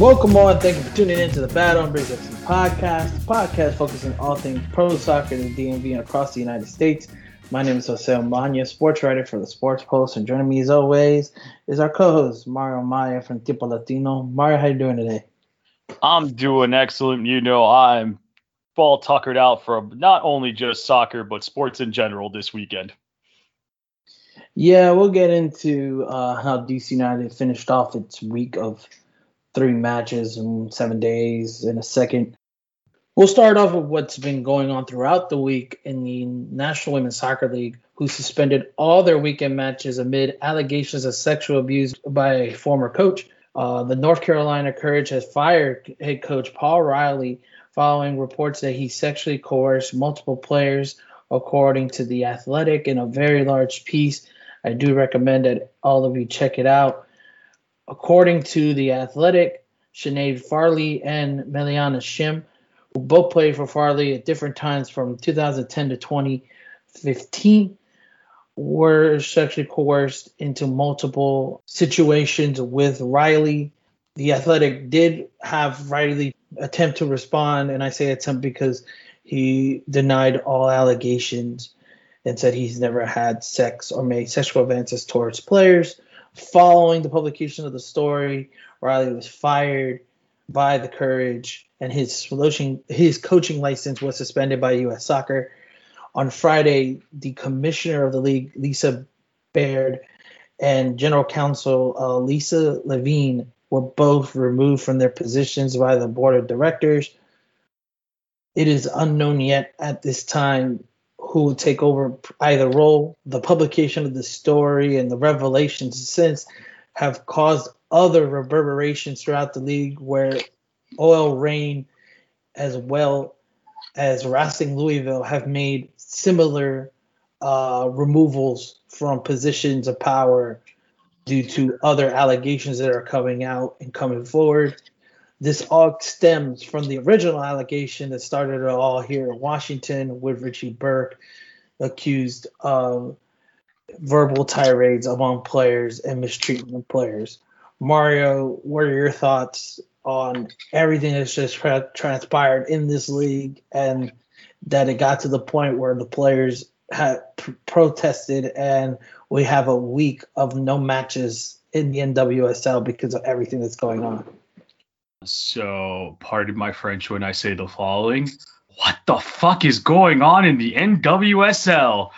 Welcome on. Thank you for tuning in to the Bad Hombres FC podcast, podcast focusing on all things pro soccer in the DMV and across the United States. My name is Jose Manya, sports writer for the Sports Post, and joining me as always is our co-host Mario Maya from Tipo Latino. Mario, how you doing today? I'm doing excellent. You know, I'm ball tuckered out from not only just soccer but sports in general this weekend. Yeah, we'll get into uh, how DC United finished off its week of three matches in seven days in a second. We'll start off with what's been going on throughout the week in the National Women's Soccer League, who suspended all their weekend matches amid allegations of sexual abuse by a former coach. Uh, the North Carolina Courage has fired head coach Paul Riley following reports that he sexually coerced multiple players, according to The Athletic, in a very large piece. I do recommend that all of you check it out. According to The Athletic, Sinead Farley and Meleana Shim, who both played for Farley at different times from 2010 to 2015, were sexually coerced into multiple situations with Riley. The Athletic did have Riley attempt to respond, and I say attempt because he denied all allegations and said he's never had sex or made sexual advances towards players. Following the publication of the story, Riley was fired by the Courage, and his coaching his coaching license was suspended by U.S. Soccer. On Friday, the commissioner of the league, Lisa Baird, and general counsel uh, Lisa Levine were both removed from their positions by the board of directors. It is unknown yet at this time who will take over either role. The publication of the story and the revelations since have caused other reverberations throughout the league where OL Reign as well as Racing Louisville have made similar uh, removals from positions of power due to other allegations that are coming out and coming forward. This all stems from the original allegation that started it all here in Washington with Richie Burke accused of verbal tirades among players and mistreatment of players. Mario, what are your thoughts on everything that's just tra- transpired in this league and that it got to the point where the players had pr- protested and we have a week of no matches in the NWSL because of everything that's going on? So, pardon my French when I say the following. What the fuck is going on in the NWSL?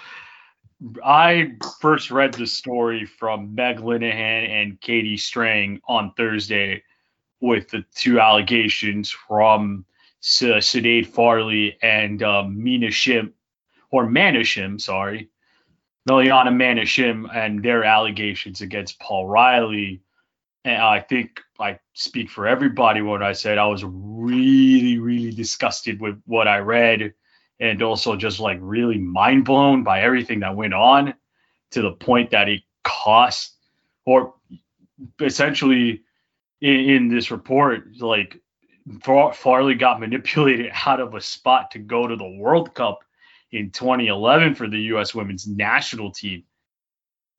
I first read the story from Meg Linehan and Katie Strang on Thursday with the two allegations from Sinead Farley and um, Mina Shim, or Mana Shim, sorry, Meleana Manashim, and their allegations against Paul Riley and I think I speak for everybody when I said I was really, really disgusted with what I read and also just like really mind blown by everything that went on to the point that it cost or essentially in, in this report, like Farley got manipulated out of a spot to go to the World Cup in 2011 for the U.S. women's national team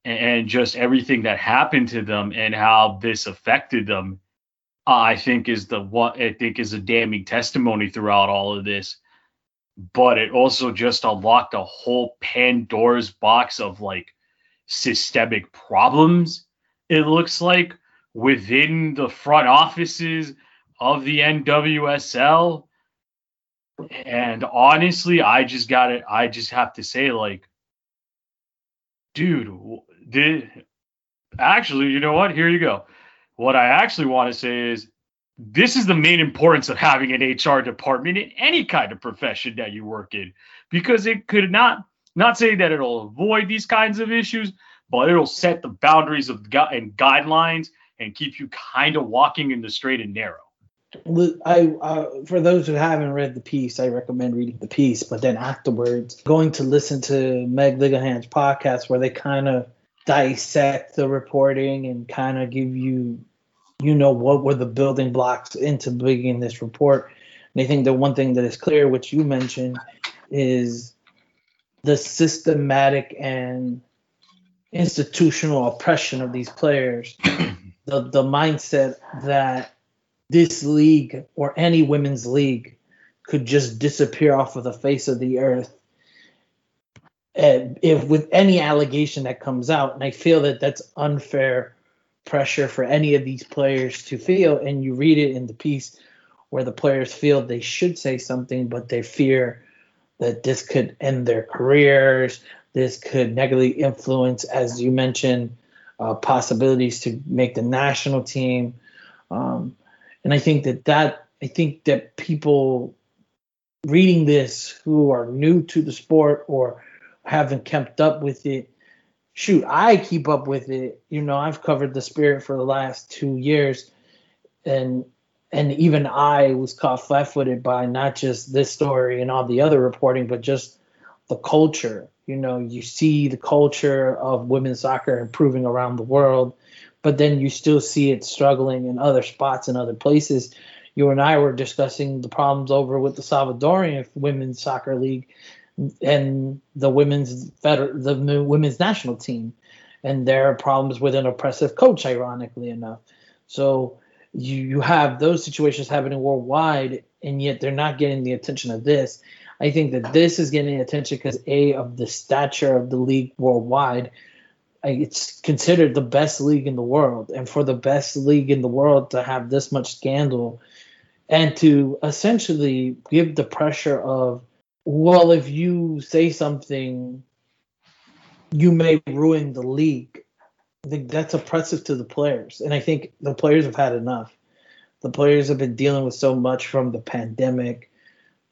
and just everything that happened to them and how this affected them, uh, I think is the what I think is a damning testimony throughout all of this. But it also just unlocked a whole Pandora's box of like systemic problems. It looks like within the front offices of the NWSL. And honestly, I just got it. I just have to say, like, dude, did actually, you know what? Here you go. What I actually want to say is this is the main importance of having an HR department in any kind of profession that you work in because it could not not say that it'll avoid these kinds of issues, but it'll set the boundaries of and guidelines and keep you kind of walking in the straight and narrow. I uh, for those who haven't read the piece, I recommend reading the piece, but then afterwards going to listen to Meg Linehan's podcast where they kind of dissect the reporting and kind of give you, you know, what were the building blocks into beginning this report. And I think the one thing that is clear, which you mentioned, is the systematic and institutional oppression of these players. the the mindset that this league or any women's league could just disappear off of the face of the earth if with any allegation that comes out and i feel that that's unfair pressure for any of these players to feel and you read it in the piece where the players feel they should say something but they fear that this could end their careers this could negatively influence as you mentioned uh, possibilities to make the national team. Um, and i think that that i think that people reading this who are new to the sport or haven't kept up with it. Shoot, I keep up with it. You know, I've covered the spirit for the last two years, and and even I was caught flat-footed by not just this story and all the other reporting, but just the culture. You know, you see the culture of women's soccer improving around the world, but then you still see it struggling in other spots and other places. You and I were discussing the problems over with the Salvadorian women's soccer league and the women's feder- the women's national team, and there are problems with an oppressive coach, ironically enough. So you you have those situations happening worldwide, and yet they're not getting the attention of this. I think that this is getting attention because a of the stature of the league worldwide. It's considered the best league in the world, and for the best league in the world to have this much scandal, and to essentially give the pressure of well, if you say something, you may ruin the league. I think that's oppressive to the players. And I think the players have had enough. The players have been dealing with so much from the pandemic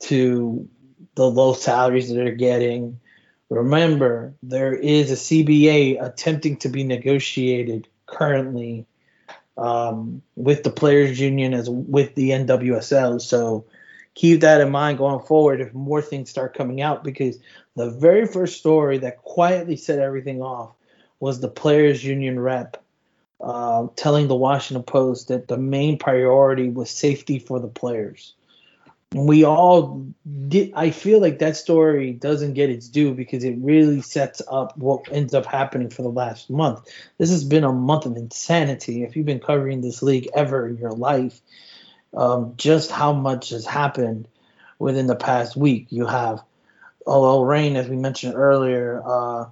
to the low salaries that they're getting. Remember, there is a CBA attempting to be negotiated currently um, with the players union as with the NWSL. So keep that in mind going forward if more things start coming out because the very first story that quietly set everything off was the players union rep uh, telling the washington post that the main priority was safety for the players. We all did i feel like that story doesn't get its due because it really sets up what ends up happening for the last month. This has been a month of insanity. If you've been covering this league ever in your life um, just how much has happened within the past week. You have OL Reign, as we mentioned earlier, uh,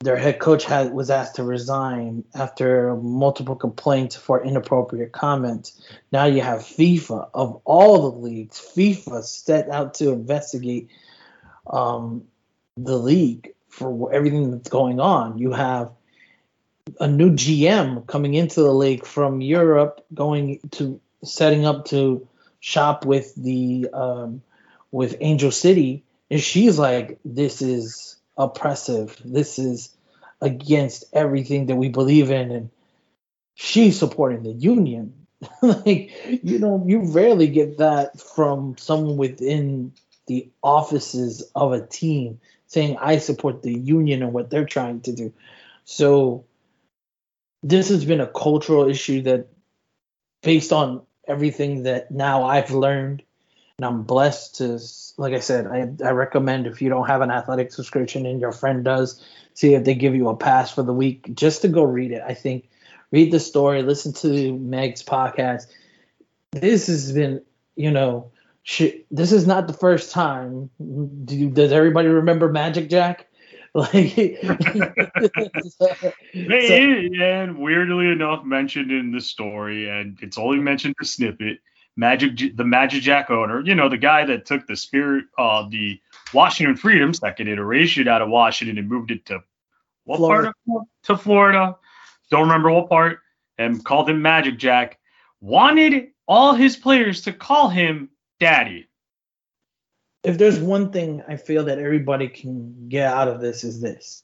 their head coach had was asked to resign after multiple complaints for inappropriate comments. Now you have FIFA of all the leagues. FIFA set out to investigate um, the league for everything that's going on. You have a new GM coming into the league from Europe, going to setting up to shop with the um, with Angel City, and she's like, "This is oppressive. This is against everything that we believe in," and she's supporting the union. like you know, you rarely get that from someone within the offices of a team saying, "I support the union and what they're trying to do." So this has been a cultural issue that based on everything that now I've learned, and I'm blessed to, like I said, I, I recommend if you don't have an athletic subscription and your friend does, see if they give you a pass for the week just to go read it. I think read the story, listen to Meg's podcast. This has been, you know, sh- this is not the first time. Do, does everybody remember Magic Jack? Like, so, and weirdly enough, mentioned in the story, and it's only mentioned a snippet. Magic, the Magic Jack owner, you know, the guy that took the spirit of the Washington Freedom, second iteration out of Washington, and moved it to what Florida. part of, to Florida? Don't remember what part, and called him Magic Jack. Wanted all his players to call him Daddy if there's one thing I feel that everybody can get out of this is this.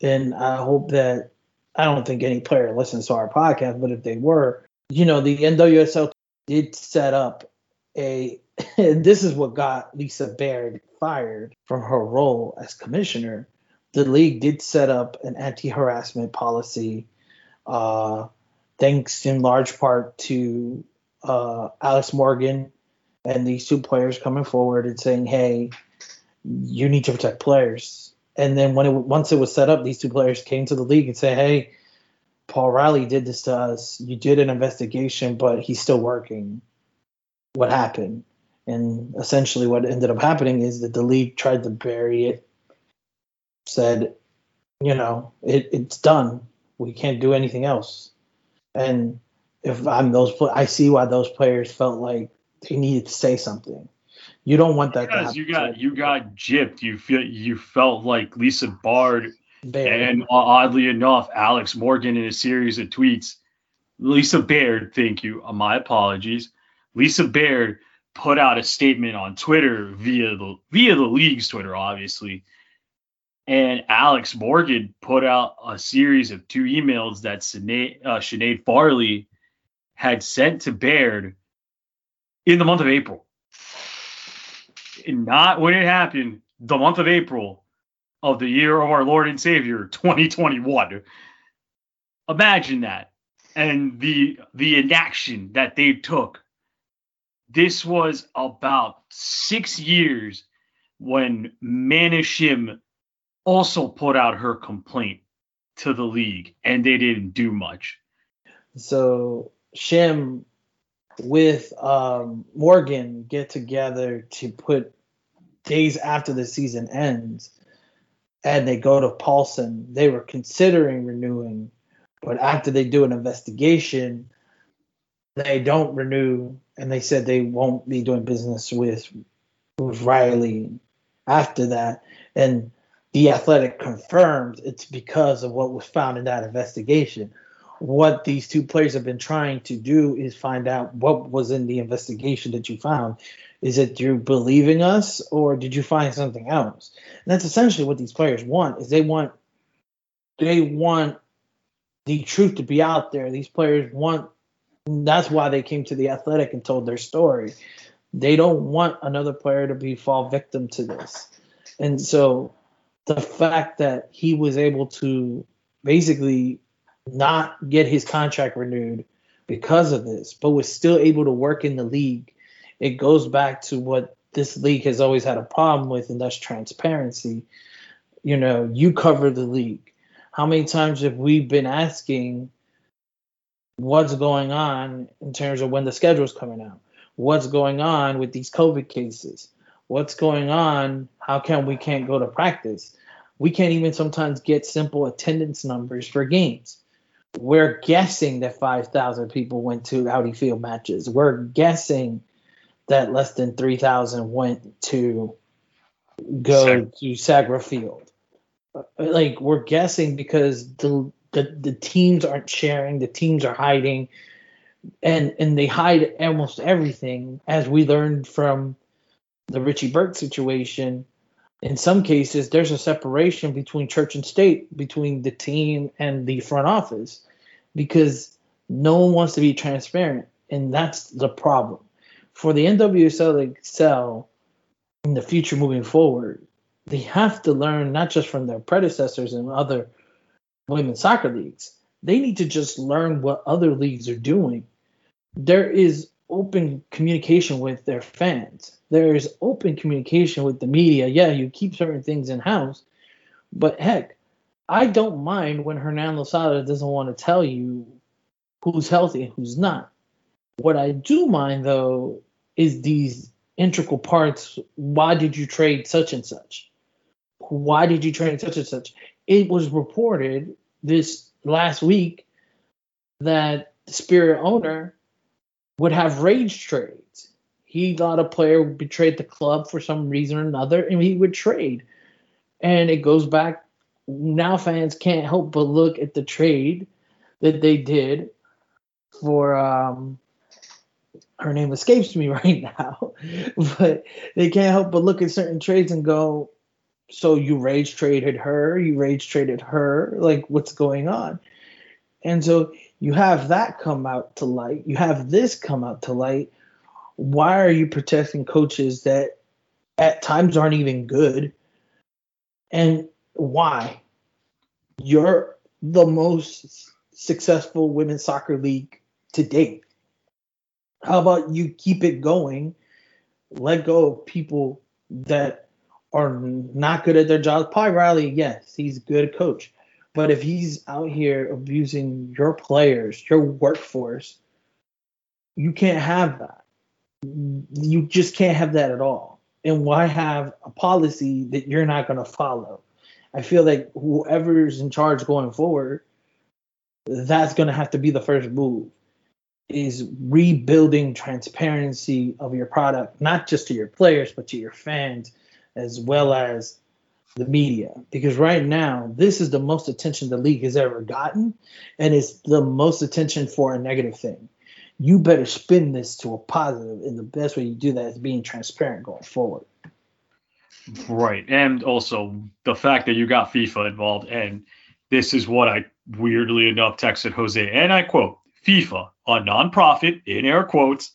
And I hope that I don't think any player listens to our podcast, but if they were, you know, the NWSL did set up a and this is what got Lisa Baird fired from her role as commissioner. The league did set up an anti-harassment policy, uh, thanks in large part to uh, Alex Morgan and these two players coming forward and saying, "Hey, you need to protect players." And then when it once it was set up, these two players came to the league and say, "Hey, Paul Riley did this to us. You did an investigation, but he's still working. What happened? And essentially, what ended up happening is that the league tried to bury it, said, you know, it, it's done. We can't do anything else. And if I'm those, I see why those players felt like needed to say something. You don't want that. Because you got you got gypped. You feel you felt like Lisa Bard Baird. and oddly enough, Alex Morgan in a series of tweets. Lisa Baird, thank you. Uh, my apologies. Lisa Baird put out a statement on Twitter via the via the league's Twitter, obviously. And Alex Morgan put out a series of two emails that Sinead, uh, Sinead Farley had sent to Baird in the month of April. Not when it happened, the month of April of the year of our Lord and Savior 2021. Imagine that. And the the inaction that they took. This was about six years when Mana Shim also put out her complaint to the league and they didn't do much. So Shim with um, Morgan get together to put days after the season ends, and they go to Paulson. They were considering renewing, but after they do an investigation, they don't renew, and they said they won't be doing business with with Riley after that. And the Athletic confirmed it's because of what was found in that investigation what these two players have been trying to do is find out what was in the investigation that you found. Is it you believing us or did you find something else? And that's essentially what these players want is they want they want the truth to be out there. These players want that's why they came to the athletic and told their story. They don't want another player to be fall victim to this. And so the fact that he was able to basically not get his contract renewed because of this, but was still able to work in the league. It goes back to what this league has always had a problem with, and that's transparency. You know, you cover the league. How many times have we been asking what's going on in terms of when the schedule's coming out? What's going on with these COVID cases? What's going on? How come we can't go to practice? We can't even sometimes get simple attendance numbers for games we're guessing that 5,000 people went to Audi Field matches. We're guessing that less than 3,000 went to go Sag- to Segra Field. Uh, like we're guessing because the, the the teams aren't sharing, the teams are hiding, and and they hide almost everything. As we learned from the Richie Burke situation, in some cases there's a separation between church and state between the team and the front office because no one wants to be transparent and that's the problem. For the nwsl to excel in the future moving forward they have to learn not just from their predecessors and other women's soccer leagues they need to just learn what other leagues are doing. There is open communication with their fans there is open communication with the media. Yeah, you keep certain things in house, but heck, I don't mind when Hernan Losada doesn't want to tell you who's healthy and who's not. What I do mind though is these integral parts. Why did you trade such and such? Why did you trade such and such? It was reported this last week that the Spirit owner would have rage trades he thought a player betrayed the club for some reason or another, and he would trade. And it goes back. Now fans can't help but look at the trade that they did for um, her name escapes me right now, but they can't help but look at certain trades and go, so you rage traded her, you rage traded her, like what's going on? And so you have that come out to light, you have this come out to light, why are you protecting coaches that at times aren't even good? And why? You're the most successful women's soccer league to date. How about you keep it going? Let go of people that are not good at their jobs. Paul Riley, yes, he's a good coach. But if he's out here abusing your players, your workforce, you can't have that. You just can't have that at all. And why have a policy that you're not going to follow? I feel like whoever's in charge going forward, that's going to have to be the first move is rebuilding transparency of your product, not just to your players, but to your fans as well as the media. Because right now, this is the most attention the league has ever gotten, and it's the most attention for a negative thing. You better spin this to a positive, and the best way you do that is being transparent going forward. Right. And also the fact that you got FIFA involved, and this is what I weirdly enough texted Jose, and I quote FIFA, a nonprofit, in air quotes,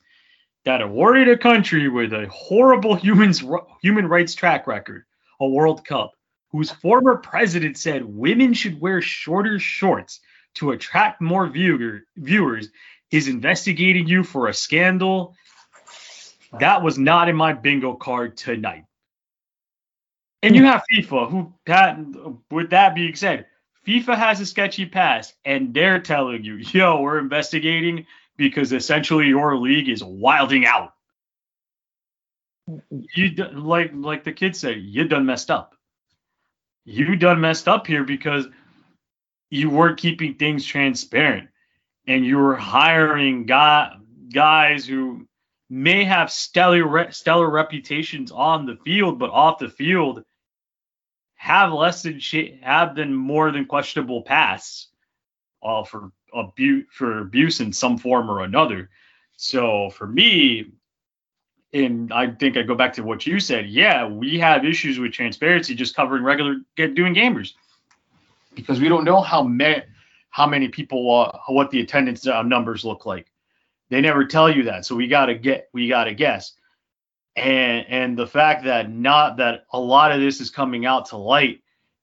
that awarded a country with a horrible humans, human rights track record a World Cup, whose former president said women should wear shorter shorts to attract more viewer, viewers, is investigating you for a scandal. That was not in my bingo card tonight. And you have FIFA, who, that, with that being said, FIFA has a sketchy past, and they're telling you, yo, we're investigating because essentially your league is wilding out. You like like the kids say, you done messed up. You done messed up here because you weren't keeping things transparent, and you were hiring guy, guys who may have stellar stellar reputations on the field, but off the field have less than have than more than questionable pasts uh, for abuse for abuse in some form or another. So for me, and I think I go back to what you said. Yeah, we have issues with transparency just covering regular get doing gamers because we don't know how many how many people uh, what the attendance uh, numbers look like. They never tell you that, so we gotta get we gotta guess and and the fact that not that a lot of this is coming out to light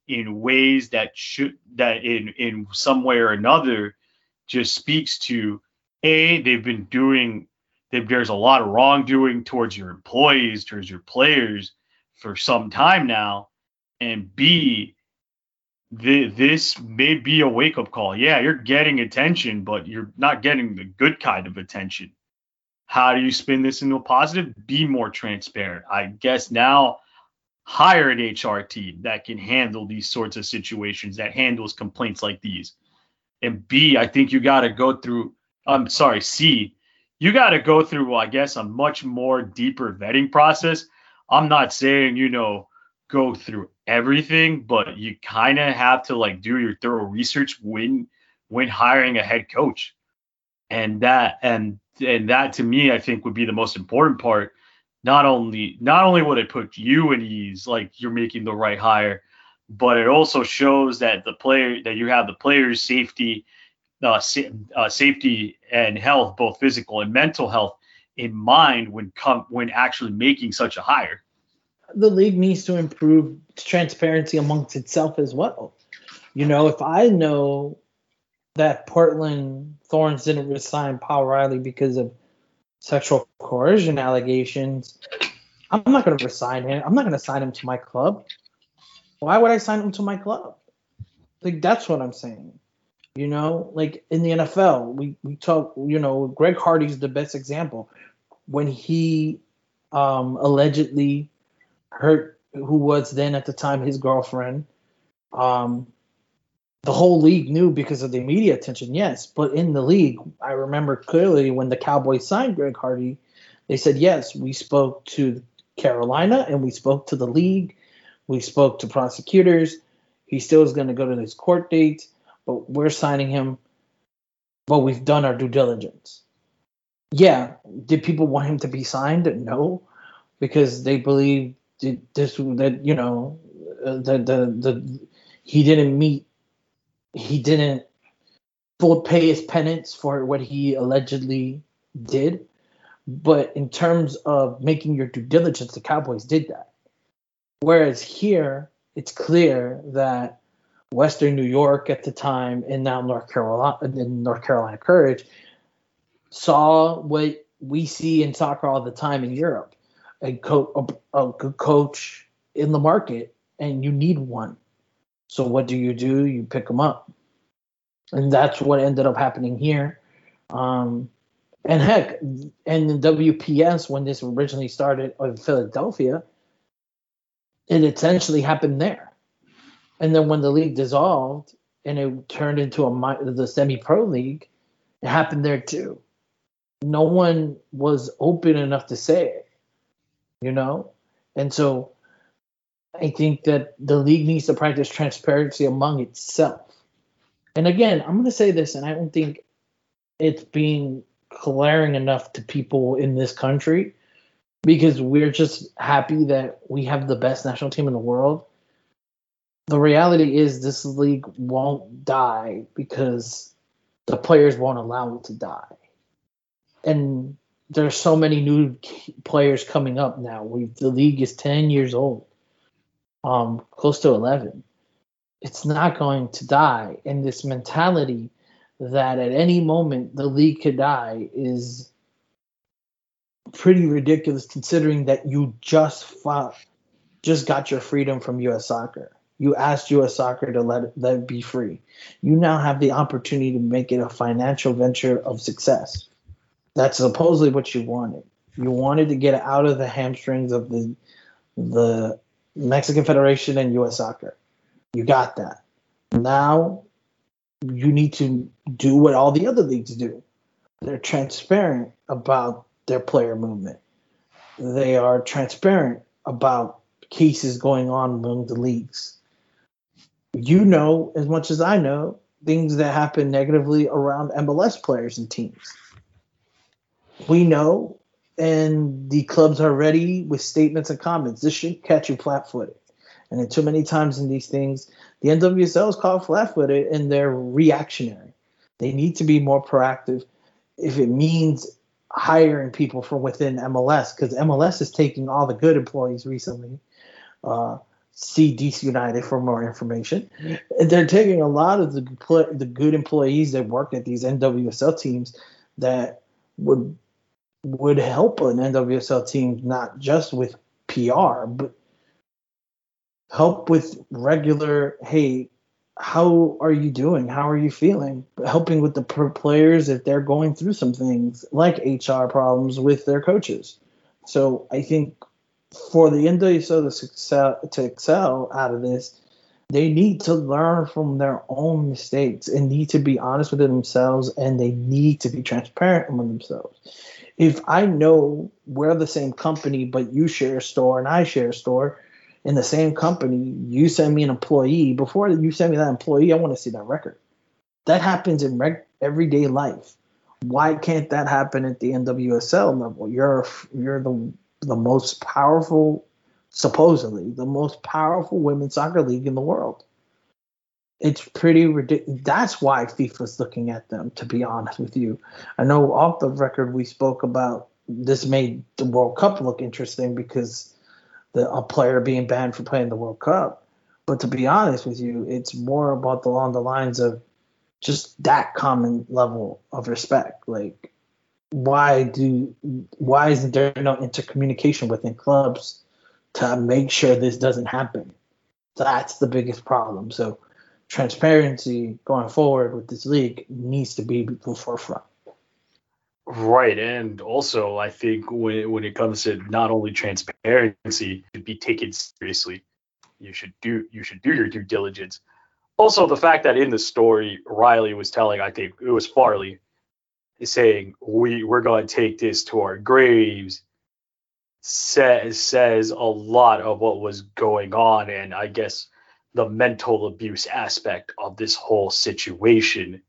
in ways that should that in in some way or another just speaks to a they've been doing there's a lot of wrongdoing towards your employees towards your players for some time now and b this may be a wake up call yeah you're getting attention but you're not getting the good kind of attention how do you spin this into a positive? Be more transparent. I guess now hire an HR team that can handle these sorts of situations, that handles complaints like these. And B, I think you got to go through, I'm sorry, C, you got to go through, I guess, a much more deeper vetting process. I'm not saying, you know, go through everything, but you kind of have to like do your thorough research when when hiring a head coach. And that and and that to me I think would be the most important part. Not only not only would it put you at ease, like you're making the right hire, but it also shows that the player that you have the player's safety, uh, sa- uh, safety and health, both physical and mental health, in mind when come when actually making such a hire. The league needs to improve transparency amongst itself as well. You know, if I know that Portland Thorns didn't resign Paul Riley because of sexual coercion allegations, I'm not going to resign him. I'm not going to sign him to my club. Why would I sign him to my club? Like that's what I'm saying. You know, like in the NFL, we we talk. You know, Greg Hardy's the best example. When he um, allegedly hurt who was then at the time his girlfriend, um, the whole league knew because of the media attention, yes. But in the league, I remember clearly when the Cowboys signed Greg Hardy, they said, yes, we spoke to Carolina and we spoke to the league. We spoke to prosecutors. He still is going to go to his court dates, but we're signing him. But we've done our due diligence. Yeah. Did people want him to be signed? No, because they believe this that you know the the the he didn't meet he didn't full pay his penance for what he allegedly did. But in terms of making your due diligence, the Cowboys did that. Whereas here, it's clear that Western New York at the time, and now North Carolina, and North Carolina Courage, saw what we see in soccer all the time in Europe: a, co- a, a good coach in the market, and you need one So what do you do? You pick them up, and that's what ended up happening here. Um, and heck, and the WPS when this originally started in Philadelphia, it essentially happened there. And then when the league dissolved and it turned into a the semi-pro league, it happened there too. No one was open enough to say it, you know, and so I think that the league needs to practice transparency among itself. And again, I'm going to say this, and I don't think it's being glaring enough to people in this country because we're just happy that we have the best national team in the world. The reality is, this league won't die because the players won't allow it to die. And there's so many new players coming up now. We the league is 10 years old, um, close to 11. It's not going to die, and this mentality that at any moment the league could die is pretty ridiculous, considering that you just fought, just got your freedom from U.S. Soccer. You asked U.S. Soccer to let let it be free. You now have the opportunity to make it a financial venture of success. That's supposedly what you wanted. You wanted to get out of the hamstrings of the the Mexican Federation and U.S. Soccer. You got that. Now you need to do what all the other leagues do. They're transparent about their player movement. They are transparent about cases going on among the leagues you know as much as I know things that happen negatively around MLS players and teams. We know, and the clubs are ready with statements and comments. This should catch you flat footed. And then too many times in these things, the NWSL is called flat footed and they're reactionary. They need to be more proactive if it means hiring people from within MLS, because MLS is taking all the good employees recently. Uh, see DC United for more information. They're taking a lot of the the good employees that work at these NWSL teams that would would help an NWSL team not just with PR, but help with regular. Hey, how are you doing? How are you feeling? Helping with the players if they're going through some things like HR problems with their coaches. So I think for the NWSL to excel, to excel out of this, they need to learn from their own mistakes and need to be honest with themselves and they need to be transparent among themselves. If I know we're the same company, but you share a store and I share a store in the same company, you send me an employee. Before you send me that employee, I want to see that record. That happens in reg- everyday life. Why can't that happen at the NWSL level? You're you're the the most powerful, supposedly the most powerful women's soccer league in the world. It's pretty ridiculous. That's why FIFA's looking at them. To be honest with you, I know off the record we spoke about this made the World Cup look interesting because the a player being banned for playing the World Cup. But to be honest with you, it's more about the along the lines of just that common level of respect. Like why do why isn't there no intercommunication within clubs to make sure this doesn't happen? That's the biggest problem. So transparency going forward with this league needs to be the forefront. Right, and also I think when when it comes to not only transparency, to be taken seriously. You should do you should do your due diligence. Also, the fact that in the story Riley was telling, I think it was Farley, saying we we're going to take this to our graves. Says says a lot of what was going on and I guess the mental abuse aspect of this whole situation.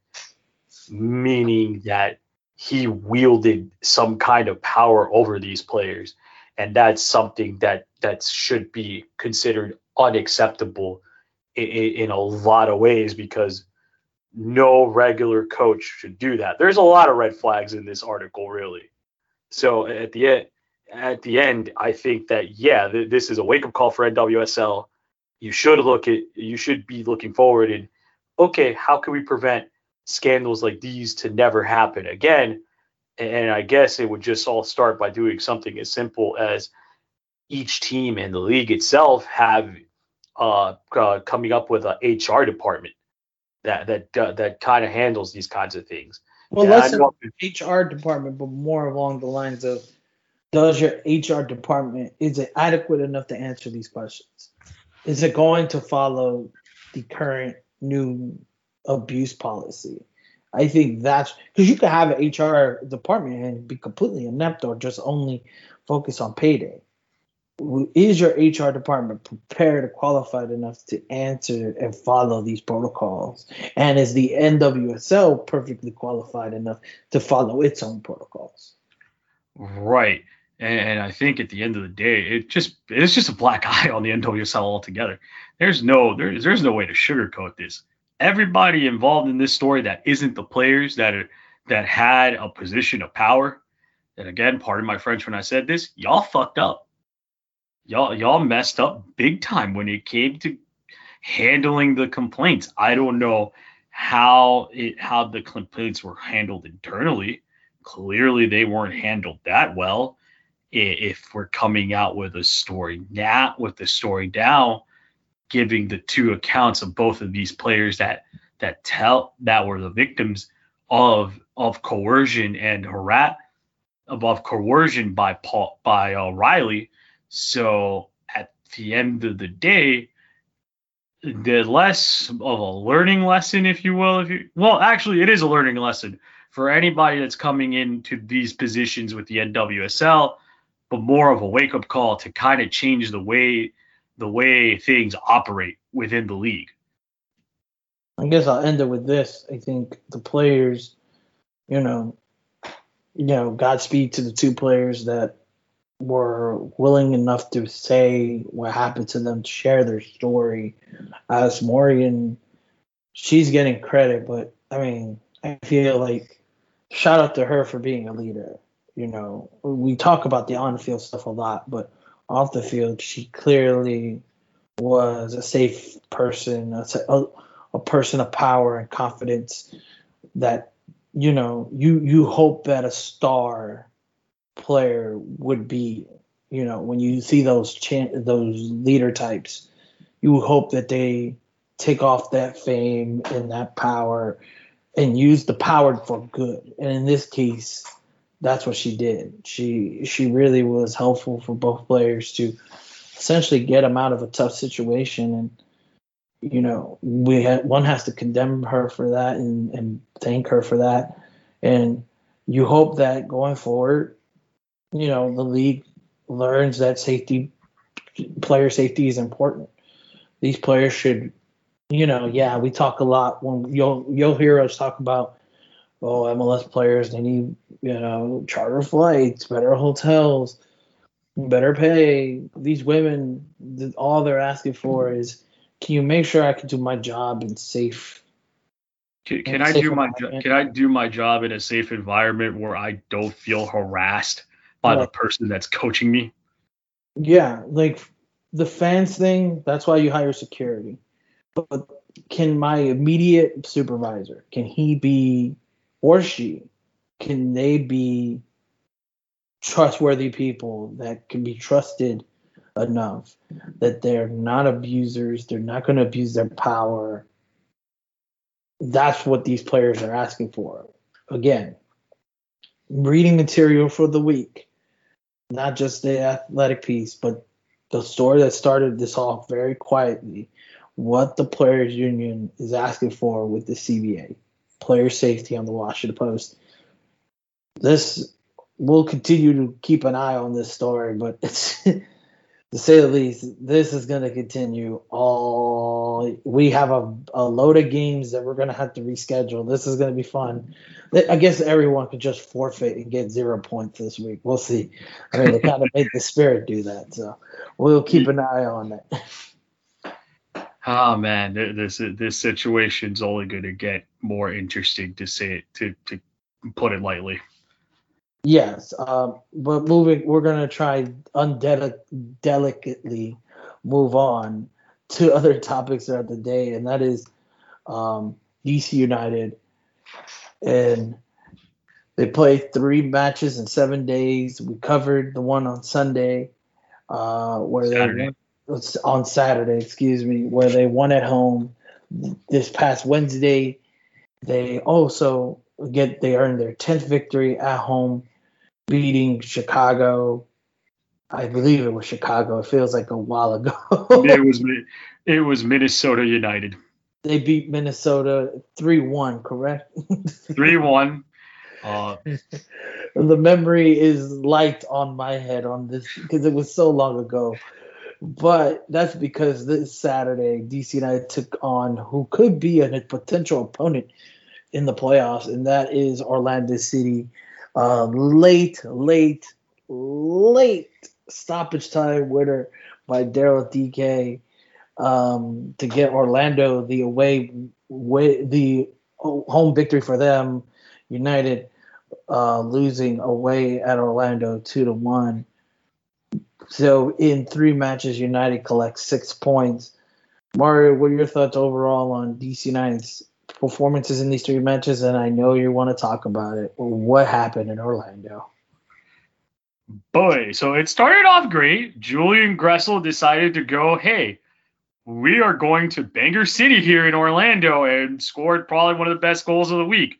Meaning that he wielded some kind of power over these players. And that's something that that should be considered unacceptable in, in a lot of ways because no regular coach should do that. There's a lot of red flags in this article, really. So at the end, at the end, I think that yeah, th- this is a wake up call for NWSL. You should look at, you should be looking forward and okay, how can we prevent scandals like these to never happen again? And I guess it would just all start by doing something as simple as each team and the league itself have uh, uh, coming up with a HR department that that uh, that kind of handles these kinds of things. Well, yeah, less than HR department, but more along the lines of does your HR department is it adequate enough to answer these questions? Is it going to follow the current new abuse policy? I think that's because you could have an HR department and be completely inept or just only focus on payday. Is your HR department prepared or qualified enough to answer and follow these protocols? And is the NWSL perfectly qualified enough to follow its own protocols? Right. And I think at the end of the day, it just it's just a black eye on the NWSL altogether. There's no there's there's no way to sugarcoat this everybody involved in this story that isn't the players that are, that had a position of power. And again, pardon my French when I said this, y'all fucked up. Y'all y'all messed up big time when it came to handling the complaints. I don't know how it how the complaints were handled internally. Clearly, they weren't handled that well. If we're coming out with a story now, with the story now, giving the two accounts of both of these players that that tell that were the victims of of coercion and harass above coercion by Paul by uh, Riley. So at the end of the day, the less of a learning lesson, if you will, if you well, actually, it is a learning lesson for anybody that's coming into these positions with the NWSL, but more of a wake up call to kind of change the way the way things operate within the league. I guess I'll end it with this. I think the players, you know, you know, Godspeed to the two players that were willing enough to say what happened to them, share their story. As Morgan, she's getting credit, but I mean, I feel like shout out to her for being a leader. You know, we talk about the on-field stuff a lot, but off the field, she clearly was a safe person, a, a person of power and confidence that you know you you hope that a star player would be you know when you see those chan- those leader types you hope that they take off that fame and that power and use the power for good. And in this case that's what she did. She she really was helpful for both players to essentially get them out of a tough situation. And you know we had, one has to condemn her for that and, and thank her for that. And you hope that going forward you know the league learns that safety player safety is important these players should you know yeah we talk a lot when you'll you'll hear us talk about oh MLS players they need you know charter flights, better hotels, better pay. These women, all they're asking for is, can you make sure I can do my job in safe? Can, can I do my can I do my job in a safe environment where I don't feel harassed by the person that's coaching me? Yeah, like the fans thing. That's why you hire security. But can my immediate supervisor can he be or she, can they be trustworthy people that can be trusted enough that they're not abusers, they're not going to abuse their power. That's what these players are asking for. Again, reading material for the week, not just the athletic piece, but the story that started this off very quietly, what the players union is asking for with the CBA player safety on the Washington Post. This we'll continue to keep an eye on this story, but it's to say the least, this is going to continue all. We have a, a load of games that we're going to have to reschedule. This is going to be fun. I guess everyone could just forfeit and get zero points this week. We'll see. I mean, they kind of made the spirit do that, so we'll keep an eye on it. Oh man, this this situation's only going to get more interesting to say it to to put it lightly. Yes, um, but moving, we're going to try undelicately move on to other topics throughout the day, and that is um, DC United, and they play three matches in seven days. We covered the one on Sunday, uh, where Saturday. they won, on Saturday, excuse me, where they won at home. This past Wednesday, they also get they earned their 10th victory at home, beating Chicago. I believe it was Chicago. It feels like a while ago. it was it was Minnesota United. They beat Minnesota 3-1, correct? 3-1. Uh, the memory is light on my head on this because it was so long ago. But that's because this Saturday, DC United took on who could be a potential opponent in the playoffs, and that is Orlando City. Uh, late, late, late stoppage time winner by Daryl Dike um, to get Orlando the away, way, the home victory for them. United uh, losing away at Orlando two to one. So in three matches, United collects six points. Mario, what are your thoughts overall on DC United's performances in these three matches? And I know you want to talk about it. What happened in Orlando? Boy, so it started off great. Julian Gressel decided to go, hey, we are going to Banger City here in Orlando and scored probably one of the best goals of the week.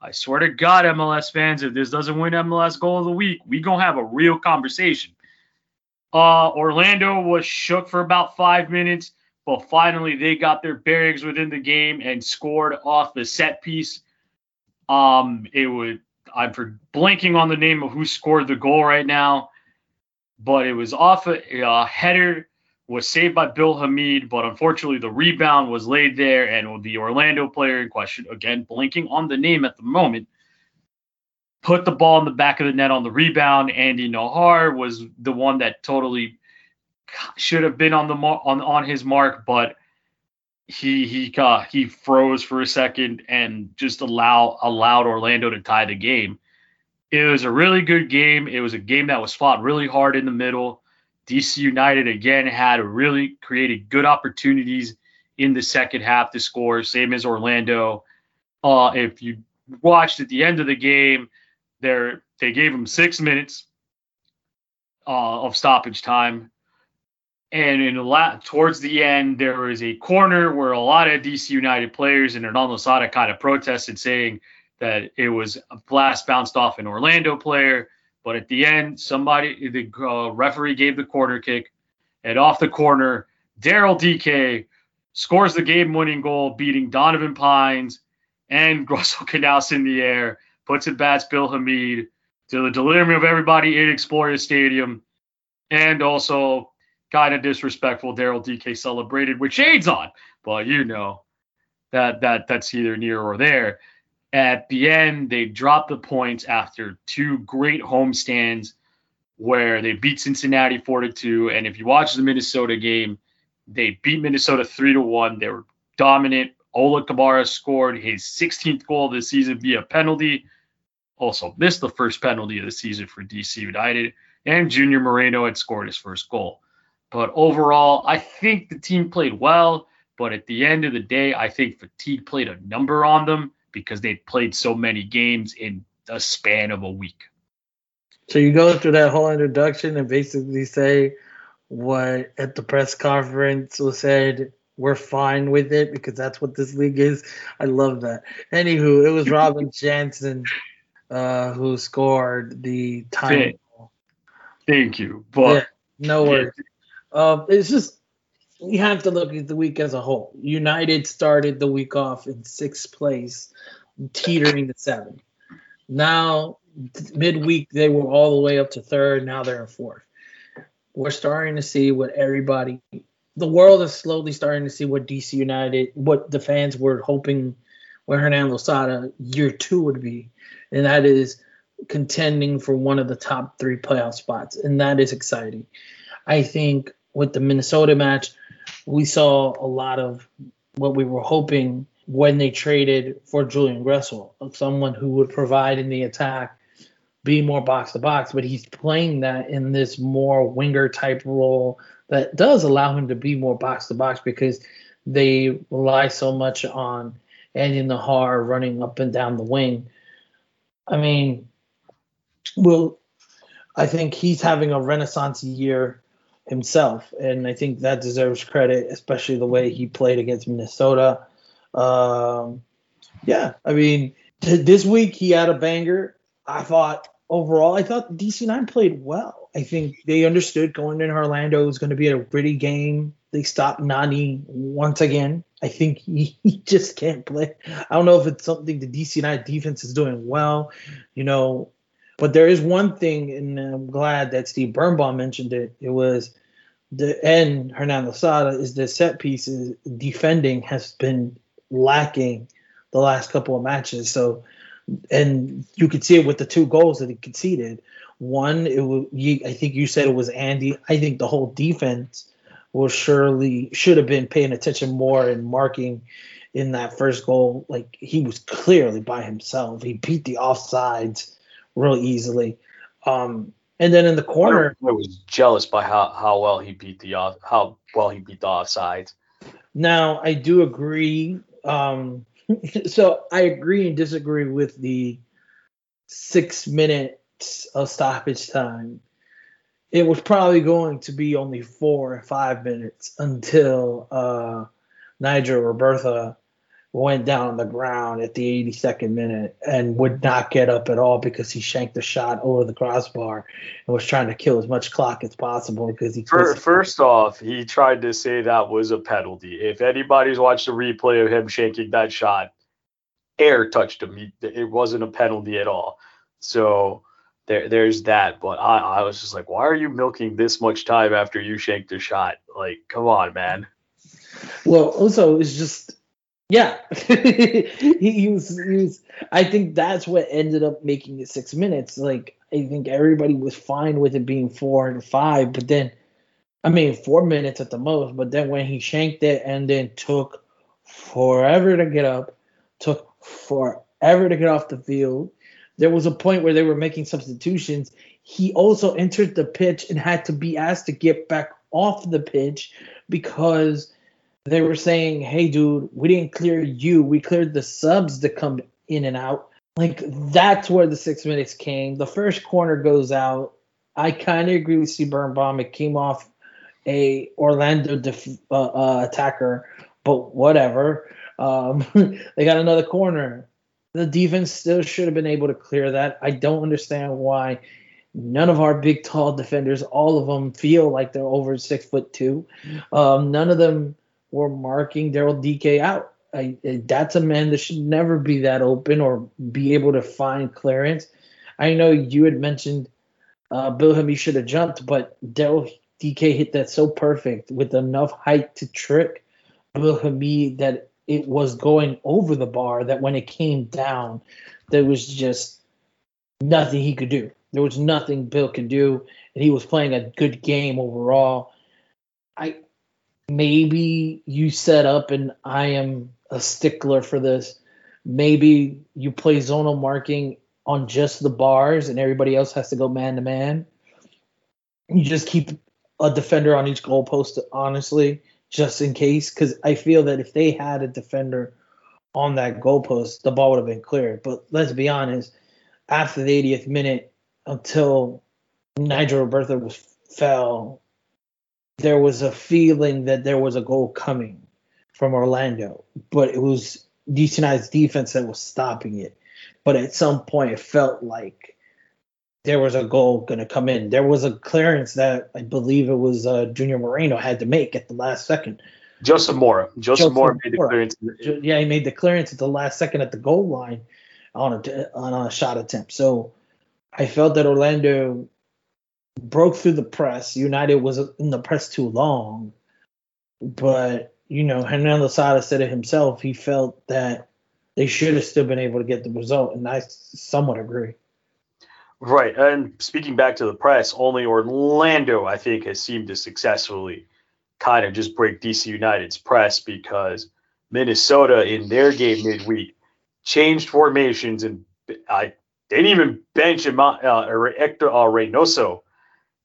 I swear to God, MLS fans, if this doesn't win MLS goal of the week, we gonna have a real conversation. Uh, Orlando was shook for about five minutes, but finally they got their bearings within the game and scored off the set piece. Um, it would I'm for blanking on the name of who scored the goal right now, but it was off a, a header was saved by Bill Hamid, but unfortunately the rebound was laid there, and the Orlando player in question, again blinking on the name at the moment, put the ball in the back of the net on the rebound. Andy Najar was the one that totally should have been on the on on his mark, but he he uh, he froze for a second and just allow allowed Orlando to tie the game. It was a really good game. It was a game that was fought really hard in the middle. DC United again had really created good opportunities in the second half to score, same as Orlando. Uh, if you watched at the end of the game, there they gave them six minutes uh, of stoppage time, and in a lot towards the end there was a corner where a lot of DC United players and Hernan Losada kind of protested, saying that it was a blast bounced off an Orlando player. But at the end, somebody, the uh, referee gave the corner kick, and off the corner, Daryl Dike scores the game-winning goal, beating Donovan Pines and Russell Canouse in the air, puts it past Bill Hamid to the delirium of everybody in Exploria Stadium, and also kind of disrespectful. Daryl Dike celebrated with shades on, but you know that that that's either near or there. At the end, they dropped the points after two great home stands where they beat Cincinnati 4 to 2. And if you watch the Minnesota game, they beat Minnesota 3 to 1. They were dominant. Ola Kamara scored his 16th goal of the season via penalty. Also missed the first penalty of the season for DC United. And Junior Moreno had scored his first goal. But overall, I think the team played well. But at the end of the day, I think fatigue played a number on them because they'd played so many games in a span of a week. So you go through that whole introduction and basically say what at the press conference was said we're fine with it because that's what this league is. I love that. Anywho, it was Robin Jansson uh, who scored the time. Thank, thank you, but yeah, no worries. Um, it's just you have to look at the week as a whole. United started the week off in sixth place, teetering to seventh. Now, midweek, they were all the way up to third. Now they're in fourth. We're starting to see what everybody, the world is slowly starting to see what DC United, what the fans were hoping what Hernan Losada year two would be, and that is contending for one of the top three playoff spots, and that is exciting. I think with the Minnesota match, we saw a lot of what we were hoping when they traded for Julian Gressel, someone who would provide in the attack, be more box to box, but he's playing that in this more winger type role that does allow him to be more box to box because they rely so much on Andy Najar running up and down the wing. I mean, well, I think he's having a renaissance year himself, and I think that deserves credit, especially the way he played against Minnesota. Um, yeah, I mean, t- this week he had a banger. I thought overall, I thought DC9 played well. I think they understood going in Orlando was going to be a gritty game. They stopped Nani once again. I think he, he just can't play. I don't know if it's something the DC9 defense is doing well, you know, but there is one thing, and I'm glad that Steve Birnbaum mentioned it. It was the end Hernan Losada is the set pieces defending has been lacking the last couple of matches. So, and you could see it with the two goals that he conceded. One, it was, I think you said it was Andy. I think the whole defense will surely should have been paying attention more and marking in that first goal. Like he was clearly by himself. He beat the offsides real easily. Um, and then in the corner, I was jealous by how, how well he beat the off how well he beat the offsides. Now I do agree. Um, so I agree and disagree with the six minutes of stoppage time. It was probably going to be only four or five minutes until uh, Nigel Robertha went down on the ground at the 82nd minute and would not get up at all because he shanked the shot over the crossbar and was trying to kill as much clock as possible because he first, first off he tried to say that was a penalty. If anybody's watched the replay of him shanking that shot air touched him. It wasn't a penalty at all. So there, there's that but I, I was just like why are you milking this much time after you shanked a shot? Like come on man. Well also it's just yeah, he, was, he was. I think that's what ended up making it six minutes. Like I think everybody was fine with it being four and five, but then, I mean, four minutes at the most. But then when he shanked it and then took forever to get up, took forever to get off the field. There was a point where they were making substitutions. He also entered the pitch and had to be asked to get back off the pitch because they were saying, "Hey, dude, we didn't clear you. We cleared the subs to come in and out." Like that's where the six minutes came. The first corner goes out. I kind of agree with Steve Birnbaum. It came off a Orlando def- uh, uh, attacker, but whatever. Um, they got another corner. The defense still should have been able to clear that. I don't understand why none of our big, tall defenders, all of them, feel like they're over six foot two. Um, none of them were marking Daryl Dike out. I, that's a man that should never be that open or be able to find clearance. I know you had mentioned uh, Bill Hamid should have jumped, but Daryl Dike hit that so perfect with enough height to trick Bill Hamid that it was going over the bar. That when it came down, there was just nothing he could do. There was nothing Bill could do, and he was playing a good game overall. I maybe you set up and I am a stickler for this. Maybe you play zonal marking on just the bars and everybody else has to go man to man. You just keep a defender on each goalpost, honestly, just in case. Because I feel that if they had a defender on that goalpost, the ball would have been cleared. But let's be honest, after the 80th minute, until Nigel Robertha was fell there was a feeling that there was a goal coming from Orlando, but it was DC United's defense that was stopping it. But at some point, it felt like there was a goal going to come in. There was a clearance that I believe it was uh, Junior Moreno had to make at the last second. Joseph Mora. Joseph, Joseph Mora made the clearance. Yeah, he made the clearance at the last second at the goal line on a on a shot attempt. So I felt that Orlando broke through the press. United was in the press too long, but you know, Hernan Losada said it himself. He felt that they should have still been able to get the result, and I somewhat agree. Right, and speaking back to the press, only Orlando, I think, has seemed to successfully kind of just break DC United's press because Minnesota in their game midweek changed formations and I didn't even bench him, uh, Hector uh, Reynoso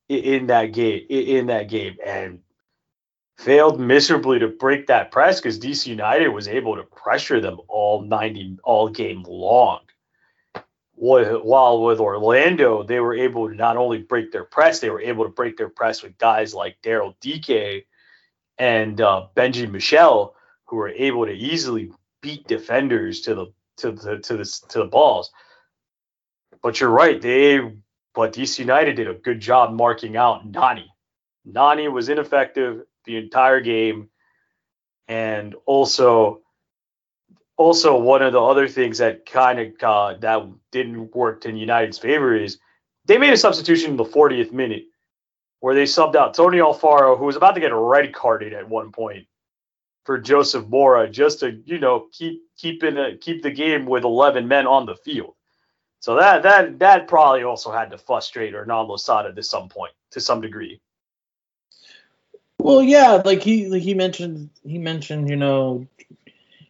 in that game in that game and failed miserably to break that press because DC United was able to pressure them all 90 all game long. while with Orlando, they were able to not only break their press, they were able to break their press with guys like Daryl Dike and uh, Benji Michel, who were able to easily beat defenders to the to the to the to the balls. But you're right, they but DC United did a good job marking out Nani. Nani was ineffective the entire game, and also also one of the other things that kind of uh, that didn't work in United's favor is they made a substitution in the 40th minute where they subbed out Tony Alfaro, who was about to get red carded at one point for Joseph Mora, just to you know keep keep in a, keep the game with 11 men on the field. So that that that probably also had to frustrate Hernan Losada to some point, to some degree. Well, yeah, like he like he mentioned he mentioned you know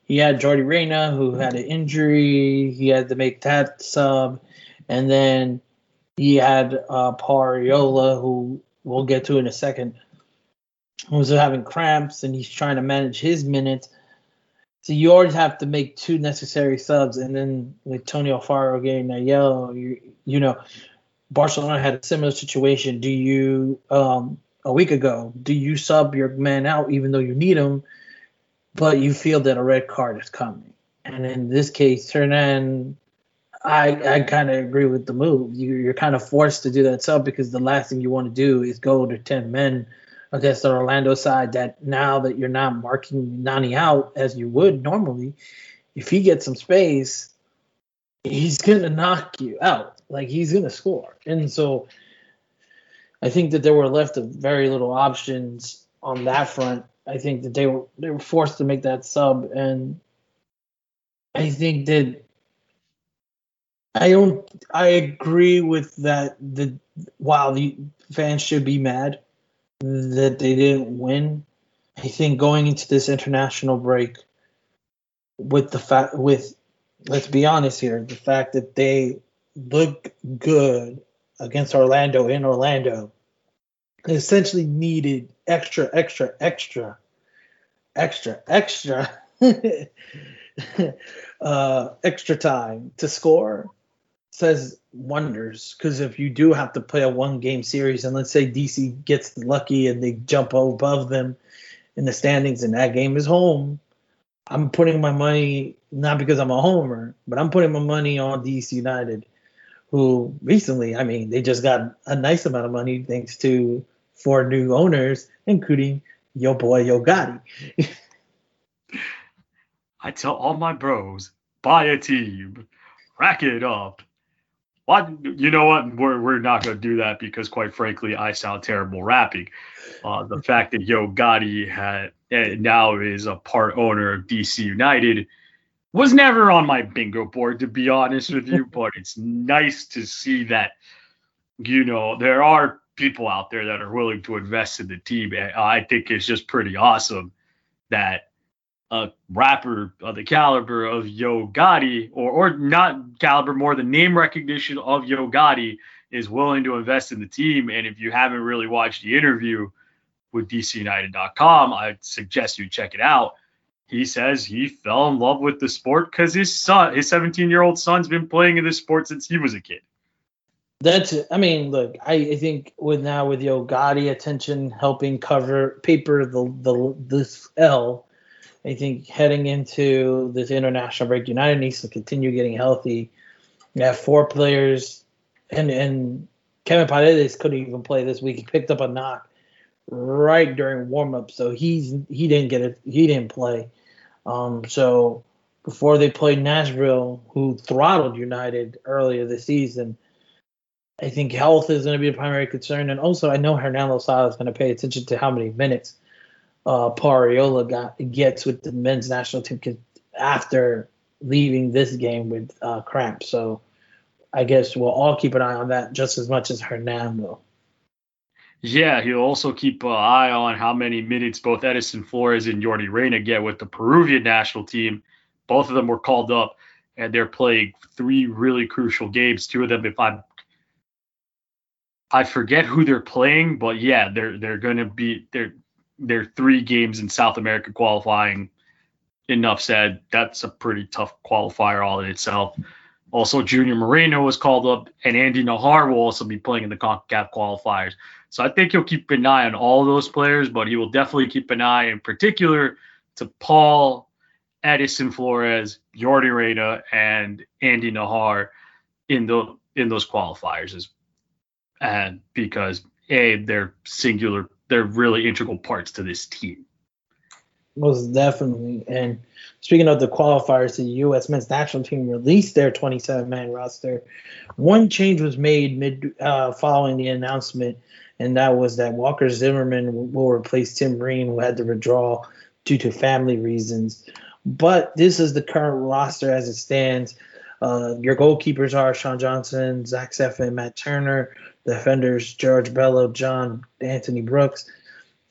he had Yordy Reyna who had an injury. He had to make that sub, and then he had uh, Pariola, who we'll get to in a second, who was having cramps, and he's trying to manage his minutes. So you always have to make two necessary subs, and then with Tony Alfaro getting that yellow, you you know, Barcelona had a similar situation. Do you um a week ago? Do you sub your man out even though you need him? but you feel that a red card is coming. And in this case, Hernan, I I kind of agree with the move. You, you're kind of forced to do that sub because the last thing you want to do is go to ten men against the Orlando side. That now that you're not marking Nani out as you would normally, if he gets some space, he's gonna knock you out. Like he's gonna score. And so I think that there were left of very little options on that front I think that they were they were forced to make that sub, and I think that I don't I agree with that. The while the fans should be mad that they didn't win, I think going into this international break with the fact with let's be honest here, the fact that they look good against Orlando in Orlando essentially needed extra, extra, extra, extra, extra, uh, extra time to score says wonders. Because if you do have to play a one game series, and let's say DC gets lucky and they jump above them in the standings, and that game is home, I'm putting my money not because I'm a homer, but I'm putting my money on DC United, who recently, I mean, they just got a nice amount of money thanks to four new owners, including your boy Yo Gotti. I tell all my bros, buy a team, rack it up. What you know what? We're we're not gonna do that because quite frankly, I sound terrible rapping. Uh, the fact that Yo Gotti had eh, now is a part owner of DC United was never on my bingo board to be honest with you, but it's nice to see that you know there are people out there that are willing to invest in the team. I think it's just pretty awesome that a rapper of the caliber of Yo Gotti, or or not caliber, more the name recognition of Yo Gotti, is willing to invest in the team. And if you haven't really watched the interview with DCUnited.com, I suggest you check it out. He says he fell in love with the sport because his son, his 17 year old son's been playing in this sport since he was a kid. That's it. I mean, look, I, I think with now with Yo Gotti attention helping cover paper the the this L, I think heading into this international break, United needs to continue getting healthy. You have four players, and and Kevin Paredes couldn't even play this week. He picked up a knock right during warm up, so he's he didn't get it. He didn't play. Um, so before they played Nashville, who throttled United earlier this season I think health is going to be a primary concern, and also I know Hernan Losada is going to pay attention to how many minutes uh, Pariola got gets with the men's national team after leaving this game with uh, cramps. So I guess we'll all keep an eye on that just as much as Hernan will. Yeah, he'll also keep an eye on how many minutes both Edison Flores and Yordy Reyna get with the Peruvian national team. Both of them were called up, and they're playing three really crucial games. Two of them, if I'm I forget who they're playing, but yeah, they're they're to be they're they're three games in South America qualifying. Enough said. That's a pretty tough qualifier all in itself. Also, Junior Moreno was called up, and Andy Najar will also be playing in the CONCACAF qualifiers. So I think he'll keep an eye on all those players, but he will definitely keep an eye in particular to Paul, Edison Flores, Yordy Reyna, and Andy Najar in the in those qualifiers, is and because a they're singular, they're really integral parts to this team. Most definitely. And speaking of the qualifiers, the U.S. men's national team released their 27 man roster. One change was made mid uh, following the announcement, and that was that Walker Zimmerman will replace Tim Ream, who had to withdraw due to family reasons. But this is the current roster as it stands. Uh, your goalkeepers are Sean Johnson, Zach Steffen, Matt Turner. Defenders George Bello, John Anthony Brooks,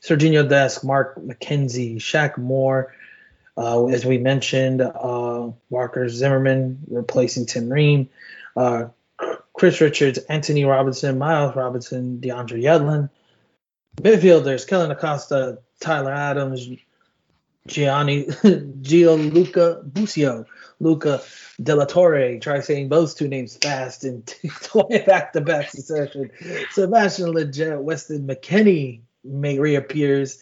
Sergio Dest, Mark McKenzie, Shaq Moore. Uh, as we mentioned, uh, Walker Zimmerman replacing Tim Ream, uh, Chris Richards, Anthony Robinson, Miles Robinson, DeAndre Yedlin. Midfielders, Kellyn Acosta, Tyler Adams, Gianni Gianluca Busio, Luca de la Torre. Try saying those two names fast in back to back succession. Sebastian Lletget, Weston McKennie may reappears.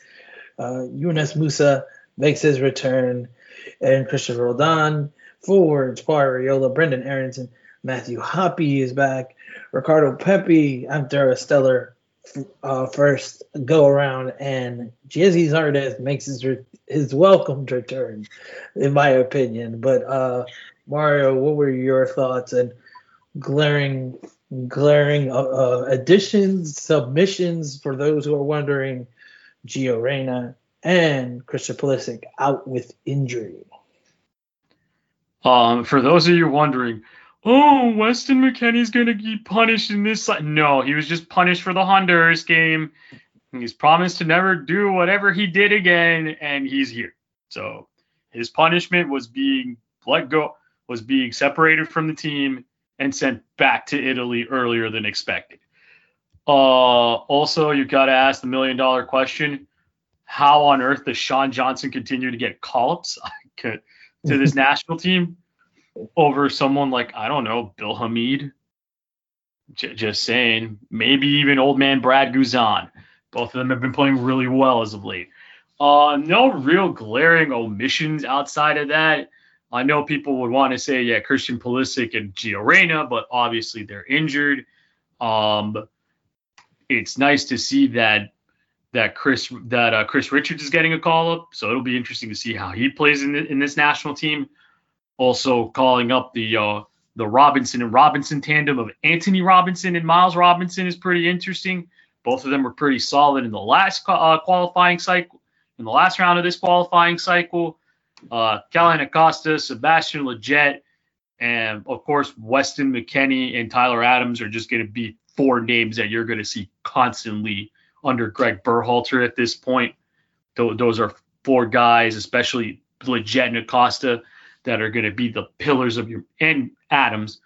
Uh, Musah makes his return, and Christopher Roldan. Forwards, Paul Arriola, Brenden Aaronson, Matthew Hoppe is back. Ricardo Pepi after a stellar uh, first go around, and Gyasi Zardes makes his re- his welcomed return, in my opinion. But uh, Mario, what were your thoughts and glaring glaring uh, uh, additions, submissions for those who are wondering? Gio Reyna and Christian Pulisic out with injury. Um, for those of you wondering, oh, Weston McKennie's going to be punished in this. No, he was just punished for the Honduras game. He's promised to never do whatever he did again, and he's here. So his punishment was being let go, was being separated from the team and sent back to Italy earlier than expected. Uh, also, you've got to ask the million dollar question: How on earth does Sean Johnson continue to get call-ups to this national team? over someone like I don't know Bill Hamid. J- just saying, maybe even old man Brad Guzan. Both of them have been playing really well as of late. Uh, no real glaring omissions outside of that. I know people would want to say, yeah, Christian Pulisic and Gio Reyna, but obviously they're injured. Um, it's nice to see that that Chris that uh, Chris Richards is getting a call up, so it'll be interesting to see how he plays in the, in this national team. Also calling up the uh, the Robinson and Robinson tandem of Anthony Robinson and Miles Robinson is pretty interesting. Both of them were pretty solid in the last uh, qualifying cycle, in the last round of this qualifying cycle. Uh, Kellyn Acosta, Sebastian Lletget, and of course Weston McKennie and Tyler Adams are just going to be four names that you're going to see constantly under Greg Berhalter at this point. Those are four guys, especially Lletget and Acosta, that are going to be the pillars of your and Adams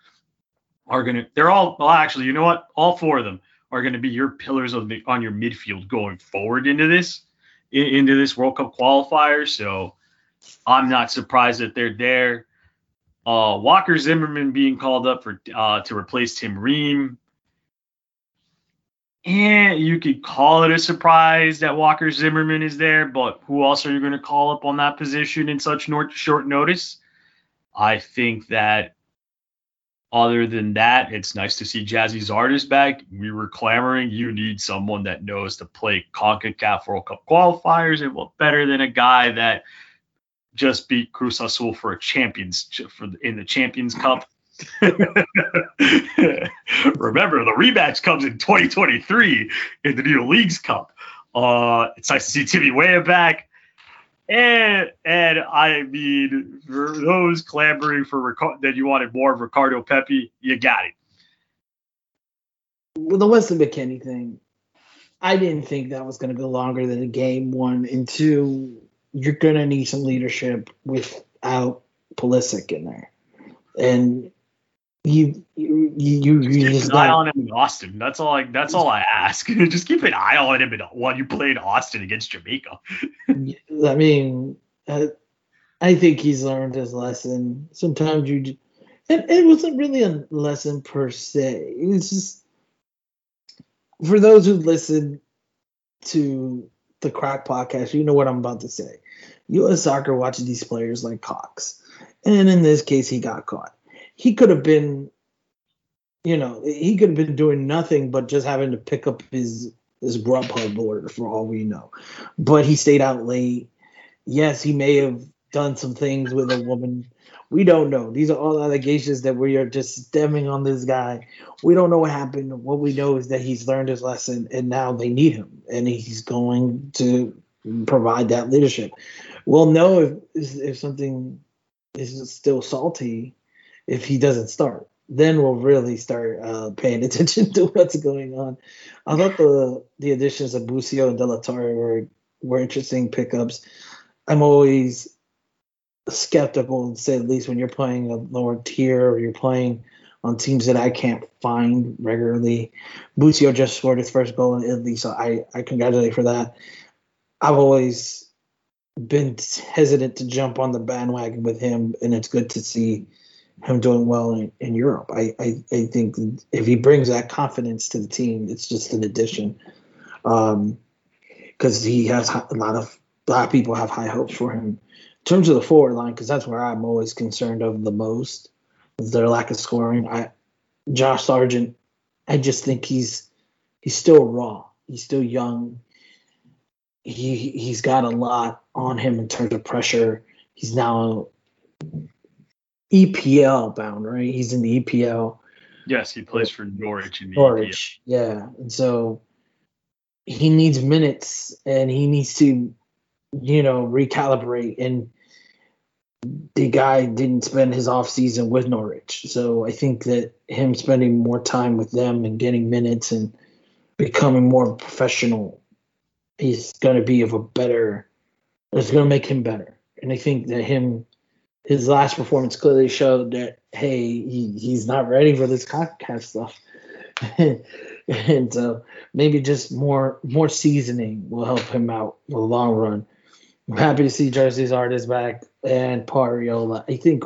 are going to they're all well actually you know what all four of them are going to be your pillars of the, on your midfield going forward into this into this World Cup qualifier. So I'm not surprised that they're there. Uh, Walker Zimmerman being called up for uh, to replace Tim Ream. And you could call it a surprise that Walker Zimmerman is there, but who else are you going to call up on that position in such short notice? I think that other than that, it's nice to see Gyasi Zardes back. We were clamoring you need someone that knows to play CONCACAF World Cup qualifiers, and what better than a guy that just beat Cruz Azul for a champions for in the Champions Cup. Remember, the rematch comes in 2023 in the new Leagues Cup. Uh, it's nice to see Timmy Weah back. And and I mean, for those clamoring for Ric- that you wanted more of Ricardo Pepi, you got it. Well, the Weston McKennie thing, I didn't think that was going to go longer than a game. One and two, you're going to need some leadership without Pulisic in there, and you you you, you just an eye on him in Austin. That's all. I that's all I ask. just keep an eye on him in, while you play in Austin against Jamaica. I mean, I, I think he's learned his lesson. Sometimes you And it wasn't really a lesson per se. It's just for those who listen to the Crack podcast, you know what I'm about to say. U.S. Soccer watches these players like cocks, and in this case, he got caught. He could have been, you know, he could have been doing nothing but just having to pick up his his Grubhub order for all we know. But he stayed out late. Yes, he may have done some things with a woman. We don't know. These are all allegations that we are just stemming on this guy. We don't know what happened. What we know is that he's learned his lesson and now they need him and he's going to provide that leadership. We'll know if if something is still salty if he doesn't start. Then we'll really start uh, paying attention to what's going on. I thought the the additions of Busio and De were were interesting pickups. I'm always skeptical, to say at least, when you're playing a lower tier or you're playing on teams that I can't find regularly. Busio just scored his first goal in Italy, so I, I congratulate for that. I've always been hesitant to jump on the bandwagon with him, and it's good to see him doing well in, in Europe. I, I, I think if he brings that confidence to the team, it's just an addition. Um, because he has a lot of of people have high hopes for him. In terms of the forward line, because that's where I'm always concerned of the most, their lack of scoring. I Josh Sargent, I just think he's he's still raw. He's still young. He he's got a lot on him in terms of pressure. He's now EPL bound, right? He's in the EPL. Yes, he plays for Norwich in the Norwich, EPL. yeah, and so he needs minutes and he needs to, you know, recalibrate. And the guy didn't spend his off season with Norwich, so I think that him spending more time with them and getting minutes and becoming more professional is going to be of a better. It's going to make him better, and I think that him his last performance clearly showed that hey, he, he's not ready for this CONCACAF stuff. and so maybe just more more seasoning will help him out in the long run. I'm happy to see Gyasi Zardes back and Parriola. I think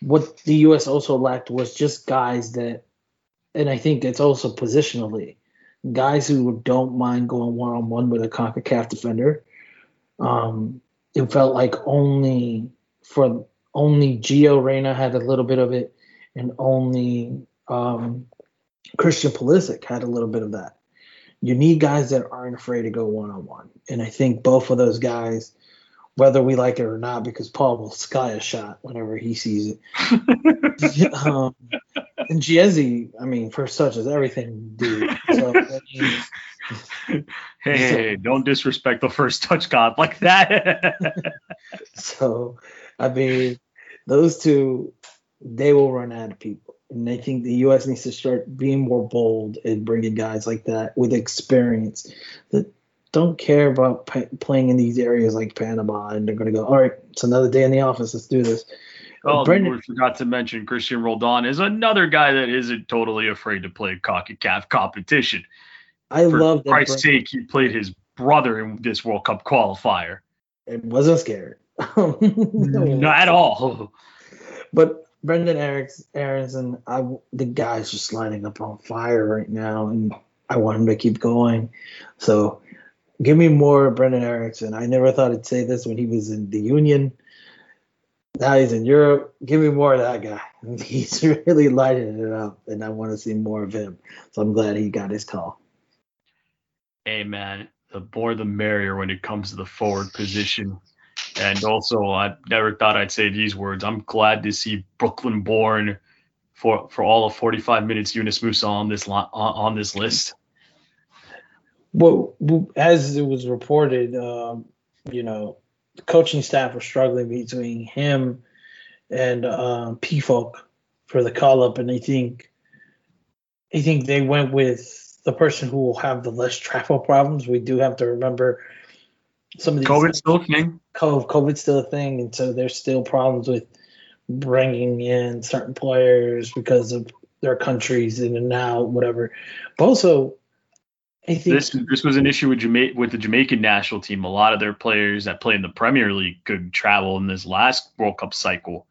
what the U.S. also lacked was just guys that, and I think it's also positionally, guys who don't mind going one on one with a CONCACAF defender. Um, it felt like only for only Gio Reyna had a little bit of it, and only um, Christian Pulisic had a little bit of that. You need guys that aren't afraid to go one on one, and I think both of those guys, whether we like it or not, because Paul will sky a shot whenever he sees it. um, and Gyasi, I mean, first touch is everything, dude. So, I mean, hey, hey, don't disrespect the first touch god like that. so I mean, those two, they will run out of people. And I think the U.S. needs to start being more bold and bringing guys like that with experience that don't care about p- playing in these areas like Panama. And they're going to go, all right, it's another day in the office. Let's do this. Oh, Brendan, we forgot to mention Christian Roldan is another guy that isn't totally afraid to play CONCACAF competition. I For love that. For Christ's sake, he played his brother in this World Cup qualifier. It wasn't scared. Not at all. But Brenden Aaronson, I the guy's just lining up on fire right now, and I want him to keep going. So give me more Brenden Aaronson. I never thought I'd say this when he was in the Union. Now he's in Europe. Give me more of that guy. He's really lighting it up, and I want to see more of him. So I'm glad he got his call. Hey man, the more the merrier when it comes to the forward position. And also, I never thought I'd say these words. I'm glad to see Brooklyn born for for all of 45 minutes. Yunus Musah on this on, on this list. Well, as it was reported, um, you know, the coaching staff were struggling between him and um, Pefok for the call up, and I think I think they went with the person who will have the less travel problems. We do have to remember some of these COVID still a thing. COVID still a thing, and so there's still problems with bringing in certain players because of their countries in and out, whatever. But also, I think this this was an issue with Jama- with the Jamaican national team. A lot of their players that play in the Premier League could travel in this last World Cup cycle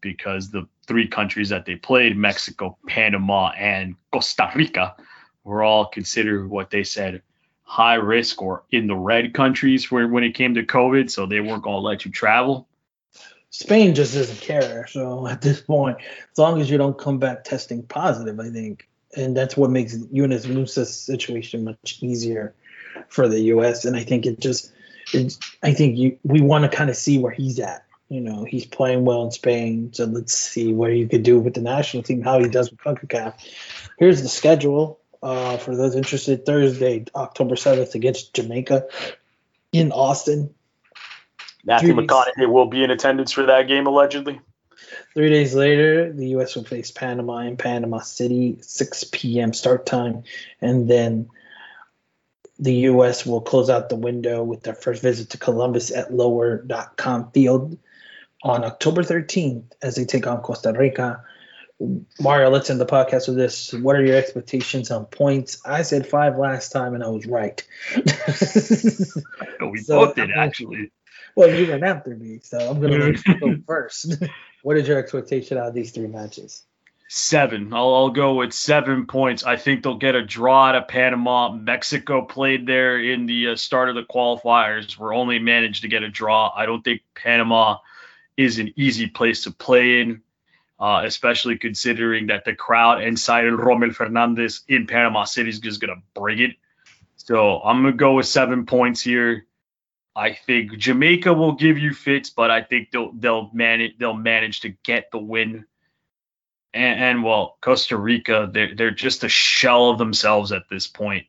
because the three countries that they played, Mexico, Panama, and Costa Rica, were all considered what they said high risk or in the red countries where when it came to COVID, so they weren't gonna let you travel. Spain just doesn't care. So at this point, as long as you don't come back testing positive, I think, and that's what makes Yunus Musah's situation much easier for the U.S. And I think it just, it, I think you we want to kind of see where he's at. You know, he's playing well in Spain, so let's see what he could do with the national team, how he does with CONCACAF. Here's the schedule uh, for those interested. Thursday, October 7th, against Jamaica in Austin. Matthew McConaughey will be in attendance for that game, allegedly. Three days later, the U.S. will face Panama in Panama City, 6 p.m. start time. And then the U.S. will close out the window with their first visit to Columbus at lower.com field on October 13th as they take on Costa Rica. Mario, let's end the podcast with this. What are your expectations on points? I said five last time and I was right. we so, both did, actually. Well, you went after me, so I'm going to let you go first. what is your expectation out of these three matches? Seven. I'll, I'll go with seven points. I think they'll get a draw out of Panama. Mexico played there in the uh, start of the qualifiers. We're only managed to get a draw. I don't think Panama is an easy place to play in, uh, especially considering that the crowd inside Rommel Fernandez in Panama City is just going to bring it. So I'm going to go with seven points here. I think Jamaica will give you fits, but I think they'll they'll manage they'll manage to get the win. And, and well, Costa Rica, they're they're just a shell of themselves at this point.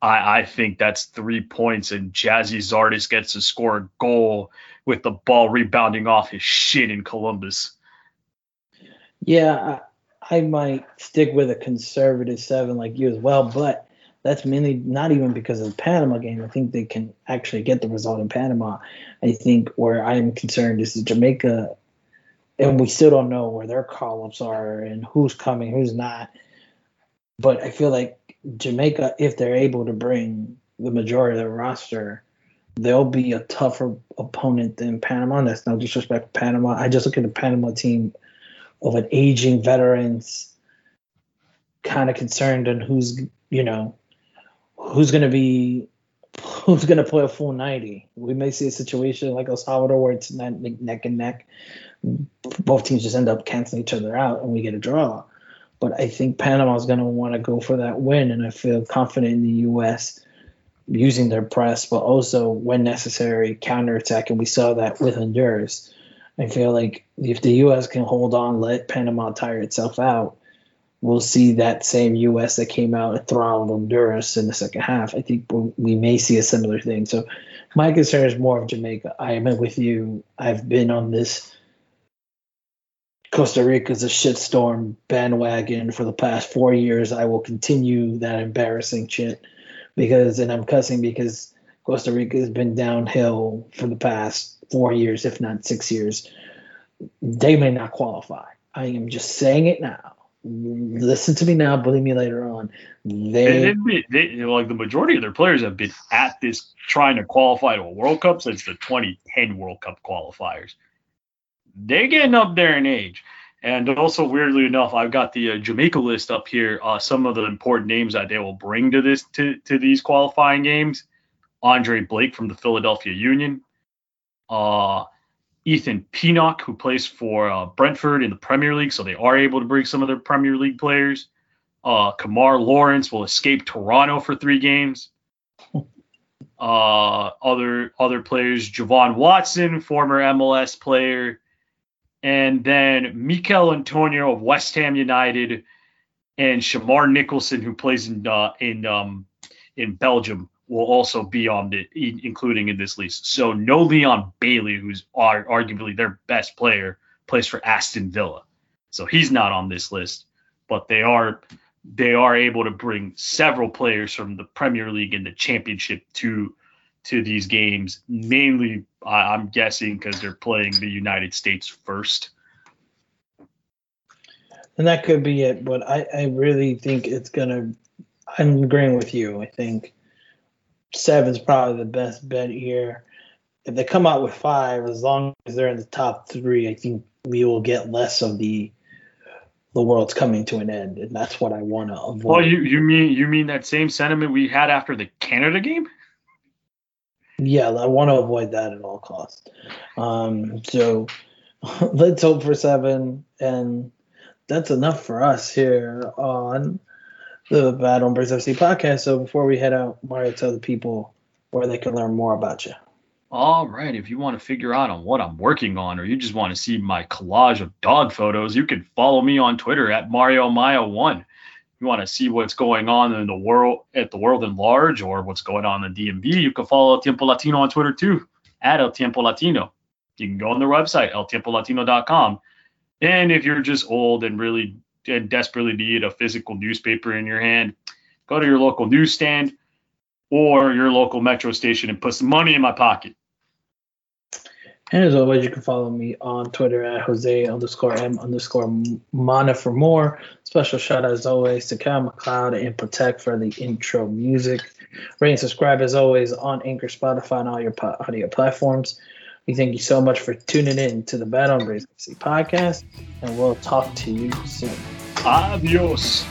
I, I think that's three points, and Gyasi Zardes gets to score a goal with the ball rebounding off his shin in Columbus. Yeah, I, I might stick with a conservative seven like you as well, but that's mainly not even because of the Panama game. I think they can actually get the result in Panama. I think where I'm concerned is Jamaica, and we still don't know where their call ups are and who's coming, who's not. But I feel like Jamaica, if they're able to bring the majority of their roster, they'll be a tougher opponent than Panama. And that's no disrespect to Panama. I just look at the Panama team of an aging veterans, kind of concerned on who's, you know, who's going to be who's going to play a full 90. We may see a situation like El Salvador where it's neck and neck. Both teams just end up canceling each other out and we get a draw. But I think Panama is going to want to go for that win, and I feel confident in the U.S. using their press, but also when necessary counterattack. And we saw that with Honduras. I feel like if the U.S. can hold on, let Panama tire itself out, we'll see that same U.S. that came out and throttled Honduras in the second half. I think we may see a similar thing. So my concern is more of Jamaica. I am with you. I've been on this Costa Rica's a shitstorm bandwagon for the past four years. I will continue that embarrassing shit because, and I'm cussing because Costa Rica has been downhill for the past four years, if not six years. They may not qualify. I am just saying it now listen to me now, believe me later on. They, they, like the majority of their players have been at this trying to qualify to a World Cup since the 2010 World Cup qualifiers. They're getting up there in age. And also, weirdly enough, I've got the uh, Jamaica list up here. Uh, some of the important names that they will bring to this to, to these qualifying games: Andre Blake from the Philadelphia Union, uh, Ethan Pinnock, who plays for uh, Brentford in the Premier League, so they are able to bring some of their Premier League players. Uh, Kemar Lawrence will escape Toronto for three games. Uh, other other players, Je-Vaughn Watson, former MLS player, and then Michail Antonio of West Ham United, and Shamar Nicholson, who plays in uh, in um, in Belgium will also be on the including in this list. So no Leon Bailey, who's arguably their best player, plays for Aston Villa. So he's not on this list, but they are they are able to bring several players from the Premier League and the Championship to to these games. Mainly, I'm guessing because they're playing the United States first. And that could be it, but I, I really think it's gonna. I'm agreeing with you. I think seven's probably the best bet here. If they come out with five, as long as they're in the top three, I think we will get less of the the world's coming to an end, and that's what I want to avoid. Well, you you mean you mean that same sentiment we had after the Canada game? Yeah, I want to avoid that at all costs. Um, so let's hope for seven, and that's enough for us here on the Bad Hombres FC podcast. So before we head out, Mario, tell the people where they can learn more about you. All right. If you want to figure out on what I'm working on, or you just want to see my collage of dog photos, you can follow me on Twitter at Mario Maya One. You want to see what's going on in the world at the world in large, or what's going on in the DMV, you can follow El Tiempo Latino on Twitter too, at El Tiempo Latino. You can go on their website, eltiempolatino.com. And if you're just old and really desperately need a physical newspaper in your hand, go to your local newsstand or your local metro station and put some money in my pocket. And as always, you can follow me on Twitter at Jose underscore M underscore Mana for more. Special shout out as always to Cal MacLeod and Protect for the intro music. Rate and subscribe as always on Anchor, Spotify, and all your audio platforms. We thank you so much for tuning in to the Bad Hombres FC podcast, and we'll talk to you soon. Adiós.